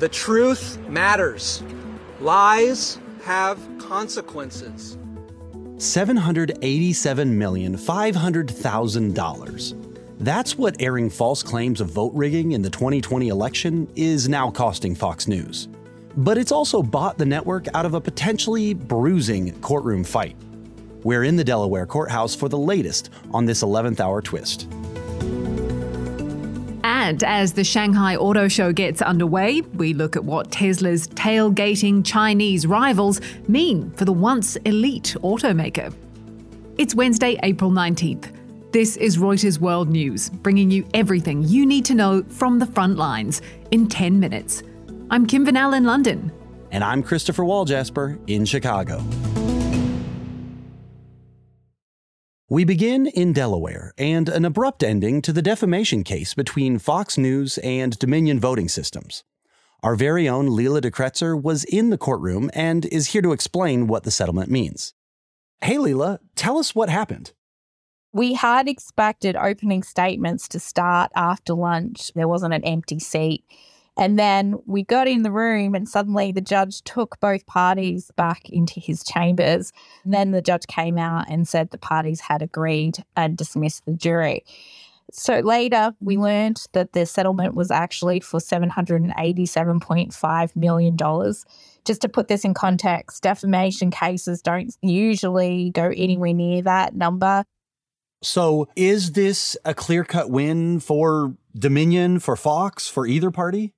The truth matters. Lies have consequences. $787,500,000. That's what airing false claims of vote rigging in the 2020 election is now costing Fox News. But it's also bought the network out of a potentially bruising courtroom fight. We're in the Delaware courthouse for the latest on this 11th hour twist. As the Shanghai Auto Show gets underway, we look at what Tesla's tailgating Chinese rivals mean for the once elite automaker. It's Wednesday, April 19th. This is Reuters World News, bringing you everything you need to know from the front lines in 10 minutes. I'm Kim Vanell in London. And I'm Christopher Walljasper in Chicago. We begin in Delaware and an abrupt ending to the defamation case between Fox News and Dominion Voting Systems. Our very own Leela de Kretser was in the courtroom and is here to explain what the settlement means. Hey, Leela, tell us what happened. We had expected opening statements to start after lunch. There wasn't an empty seat. And then we got in the room, and suddenly the judge took both parties back into his chambers. And then the judge came out and said the parties had agreed and dismissed the jury. So later, we learned that the settlement was actually for $787.5 million. Just to put this in context, defamation cases don't usually go anywhere near that number. So, is this a clear cut win for Dominion, for Fox, for either party?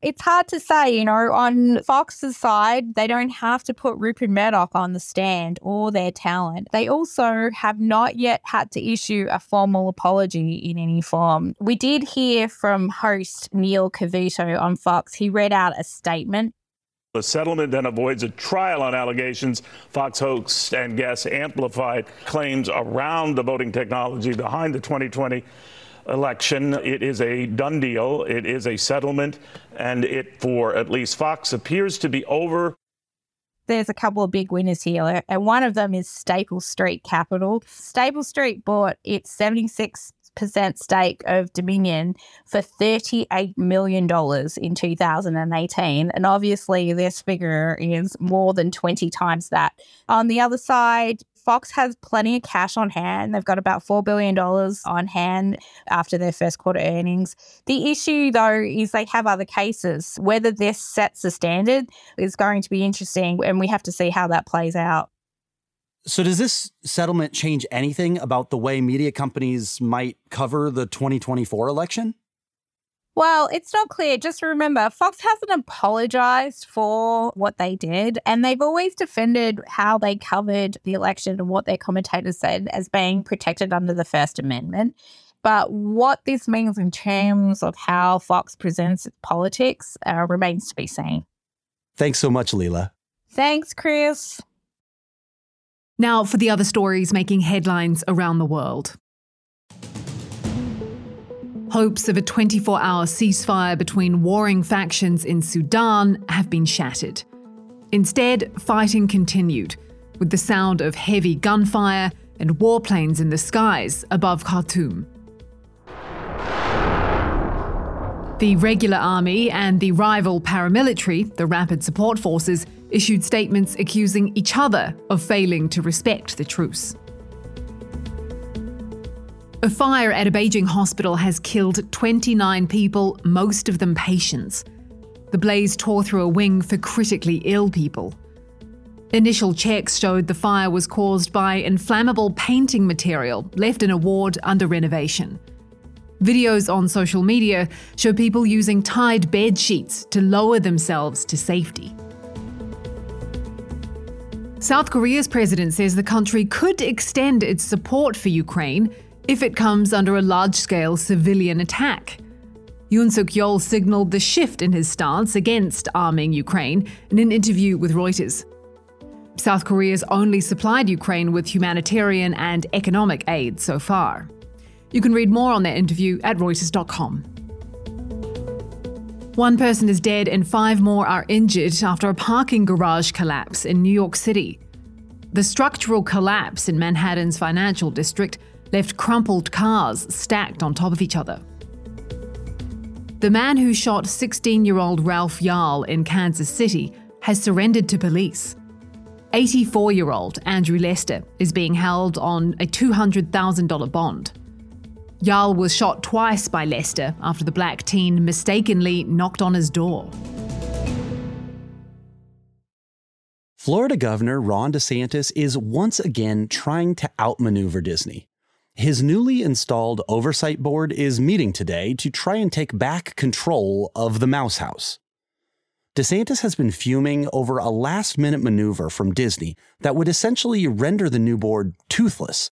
It's hard to say, you know, on Fox's side, they don't have to put Rupert Murdoch on the stand or their talent. They also have not yet had to issue a formal apology in any form. We did hear from host Neil Cavuto on Fox. He read out a statement the settlement then avoids a trial on allegations Fox hoax and guests amplified claims around the voting technology behind the 2020 election. It is a done deal. It is a settlement, and it, for at least Fox, appears to be over. There's a couple of big winners here, and one of them is Staple Street Capital. Staple Street bought its 76 percent stake of Dominion for $38 million in 2018. And obviously, this figure is more than 20 times that. On the other side, Fox has plenty of cash on hand. They've got about $4 billion on hand after their first quarter earnings. The issue, though, is they have other cases. Whether this sets the standard is going to be interesting, and we have to see how that plays out. So, does this settlement change anything about the way media companies might cover the 2024 election? Well, it's not clear. Just remember, Fox hasn't apologized for what they did, and they've always defended how they covered the election and what their commentators said as being protected under the First Amendment. But what this means in terms of how Fox presents its politics uh, remains to be seen. Thanks so much, Leela. Thanks, Chris. Now, for the other stories making headlines around the world. Hopes of a 24 hour ceasefire between warring factions in Sudan have been shattered. Instead, fighting continued, with the sound of heavy gunfire and warplanes in the skies above Khartoum. The regular army and the rival paramilitary, the Rapid Support Forces, issued statements accusing each other of failing to respect the truce. A fire at a Beijing hospital has killed 29 people, most of them patients. The blaze tore through a wing for critically ill people. Initial checks showed the fire was caused by inflammable painting material left in a ward under renovation. Videos on social media show people using tied bed sheets to lower themselves to safety. South Korea's president says the country could extend its support for Ukraine if it comes under a large scale civilian attack. Yoon Suk Yeol signaled the shift in his stance against arming Ukraine in an interview with Reuters. South Korea's only supplied Ukraine with humanitarian and economic aid so far. You can read more on that interview at Reuters.com. One person is dead and five more are injured after a parking garage collapse in New York City. The structural collapse in Manhattan's financial district left crumpled cars stacked on top of each other. The man who shot 16 year old Ralph Yarl in Kansas City has surrendered to police. 84 year old Andrew Lester is being held on a $200,000 bond. Yarl was shot twice by Lester after the black teen mistakenly knocked on his door. Florida Governor Ron DeSantis is once again trying to outmaneuver Disney. His newly installed oversight board is meeting today to try and take back control of the Mouse House. DeSantis has been fuming over a last minute maneuver from Disney that would essentially render the new board toothless.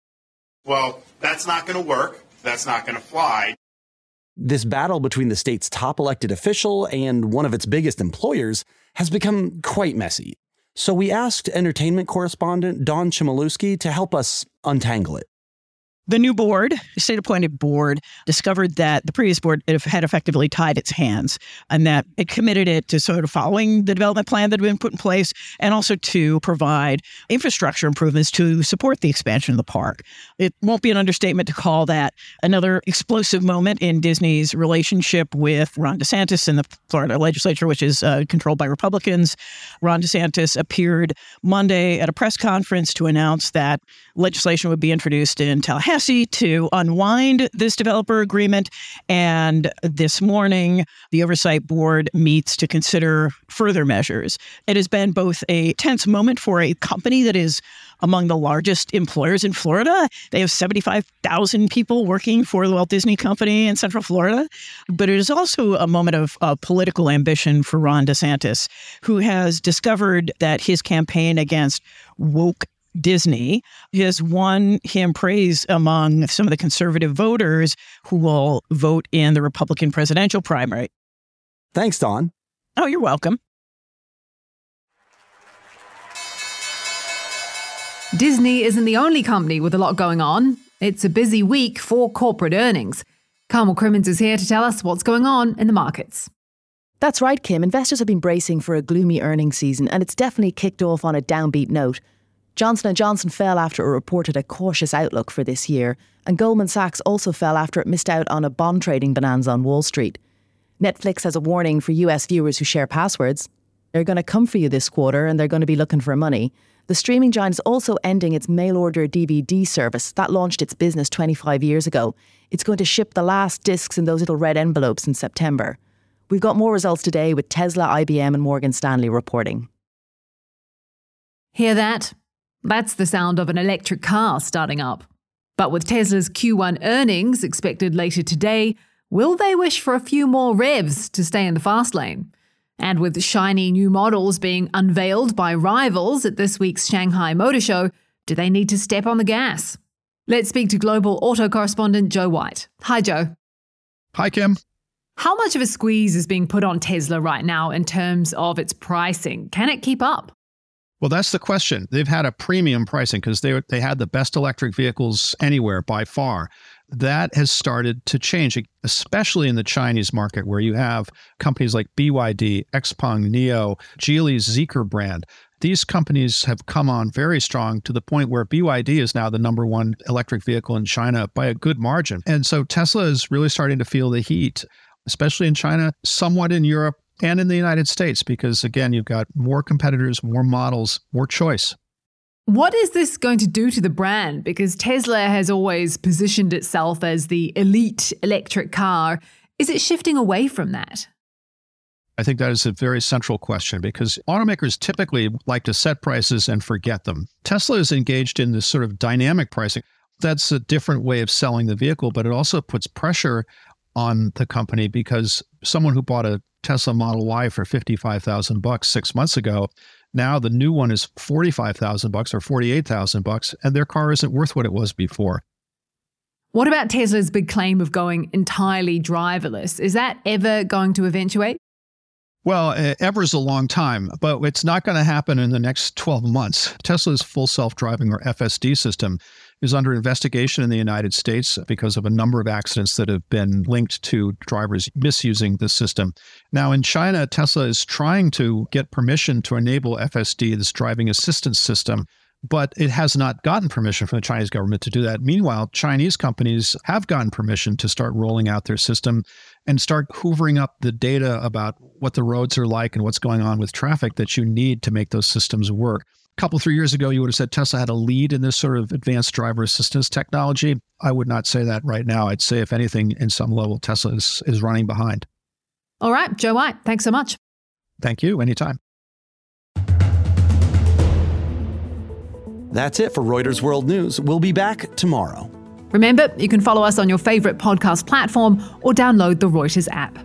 Well, that's not going to work. That's not going to fly. This battle between the state's top elected official and one of its biggest employers has become quite messy. So we asked entertainment correspondent Dawn Chmielewski to help us untangle it. The new board, state appointed board, discovered that the previous board had effectively tied its hands and that it committed it to sort of following the development plan that had been put in place and also to provide infrastructure improvements to support the expansion of the park. It won't be an understatement to call that another explosive moment in Disney's relationship with Ron DeSantis and the Florida legislature, which is uh, controlled by Republicans. Ron DeSantis appeared Monday at a press conference to announce that legislation would be introduced in Tallahassee to unwind this developer agreement. And this morning, the Oversight Board meets to consider further measures. It has been both a tense moment for a company that is among the largest employers in Florida. They have 75,000 people working for the Walt Disney Company in Central Florida. But it is also a moment of political ambition for Ron DeSantis, who has discovered that his campaign against woke Disney has won him praise among some of the conservative voters who will vote in the Republican presidential primary. Thanks, Dawn. Oh, you're welcome. Disney isn't the only company with a lot going on. It's a busy week for corporate earnings. Carmel Crimmins is here to tell us what's going on in the markets. That's right, Kim. Investors have been bracing for a gloomy earnings season, and it's definitely kicked off on a downbeat note. Johnson & Johnson fell after it reported a cautious outlook for this year, and Goldman Sachs also fell after it missed out on a bond trading bonanza on Wall Street. Netflix has a warning for US viewers who share passwords. They're going to come for you this quarter and they're going to be looking for money. The streaming giant is also ending its mail order DVD service that launched its business 25 years ago. It's going to ship the last discs in those little red envelopes in September. We've got more results today with Tesla, IBM, and Morgan Stanley reporting. Hear that? That's the sound of an electric car starting up. But with Tesla's Q1 earnings expected later today, will they wish for a few more revs to stay in the fast lane? And with shiny new models being unveiled by rivals at this week's Shanghai Motor Show, do they need to step on the gas? Let's speak to global auto correspondent Joe White. Hi, Joe. Hi, Kim. How much of a squeeze is being put on Tesla right now in terms of its pricing? Can it keep up? Well, that's the question. They've had a premium pricing because they they had the best electric vehicles anywhere by far. That has started to change, especially in the Chinese market, where you have companies like BYD, Xpeng, NIO, Geely's Zeekr brand. These companies have come on very strong to the point where BYD is now the number one electric vehicle in China by a good margin. And so Tesla is really starting to feel the heat, especially in China, somewhat in Europe, and in the United States, because again, you've got more competitors, more models, more choice. What is this going to do to the brand? Because Tesla has always positioned itself as the elite electric car. Is it shifting away from that? I think that is a very central question because automakers typically like to set prices and forget them. Tesla is engaged in this sort of dynamic pricing. That's a different way of selling the vehicle, but it also puts pressure on the company because someone who bought a Tesla Model Y for 55,000 bucks 6 months ago, now the new one is 45,000 bucks or 48,000 bucks and their car isn't worth what it was before. What about Tesla's big claim of going entirely driverless? Is that ever going to eventuate? Well, uh, ever is a long time, but it's not going to happen in the next 12 months. Tesla's full self driving or FSD system is under investigation in the United States because of a number of accidents that have been linked to drivers misusing the system. Now, in China, Tesla is trying to get permission to enable FSD, this driving assistance system, but it has not gotten permission from the Chinese government to do that. Meanwhile, Chinese companies have gotten permission to start rolling out their system and start hoovering up the data about what the roads are like and what's going on with traffic that you need to make those systems work. A couple, three years ago, you would have said Tesla had a lead in this sort of advanced driver assistance technology. I would not say that right now. I'd say, if anything, in some level, Tesla is, is running behind. All right, Joe White, thanks so much. Thank you. Anytime. That's it for Reuters World News. We'll be back tomorrow. Remember, you can follow us on your favorite podcast platform or download the Reuters app.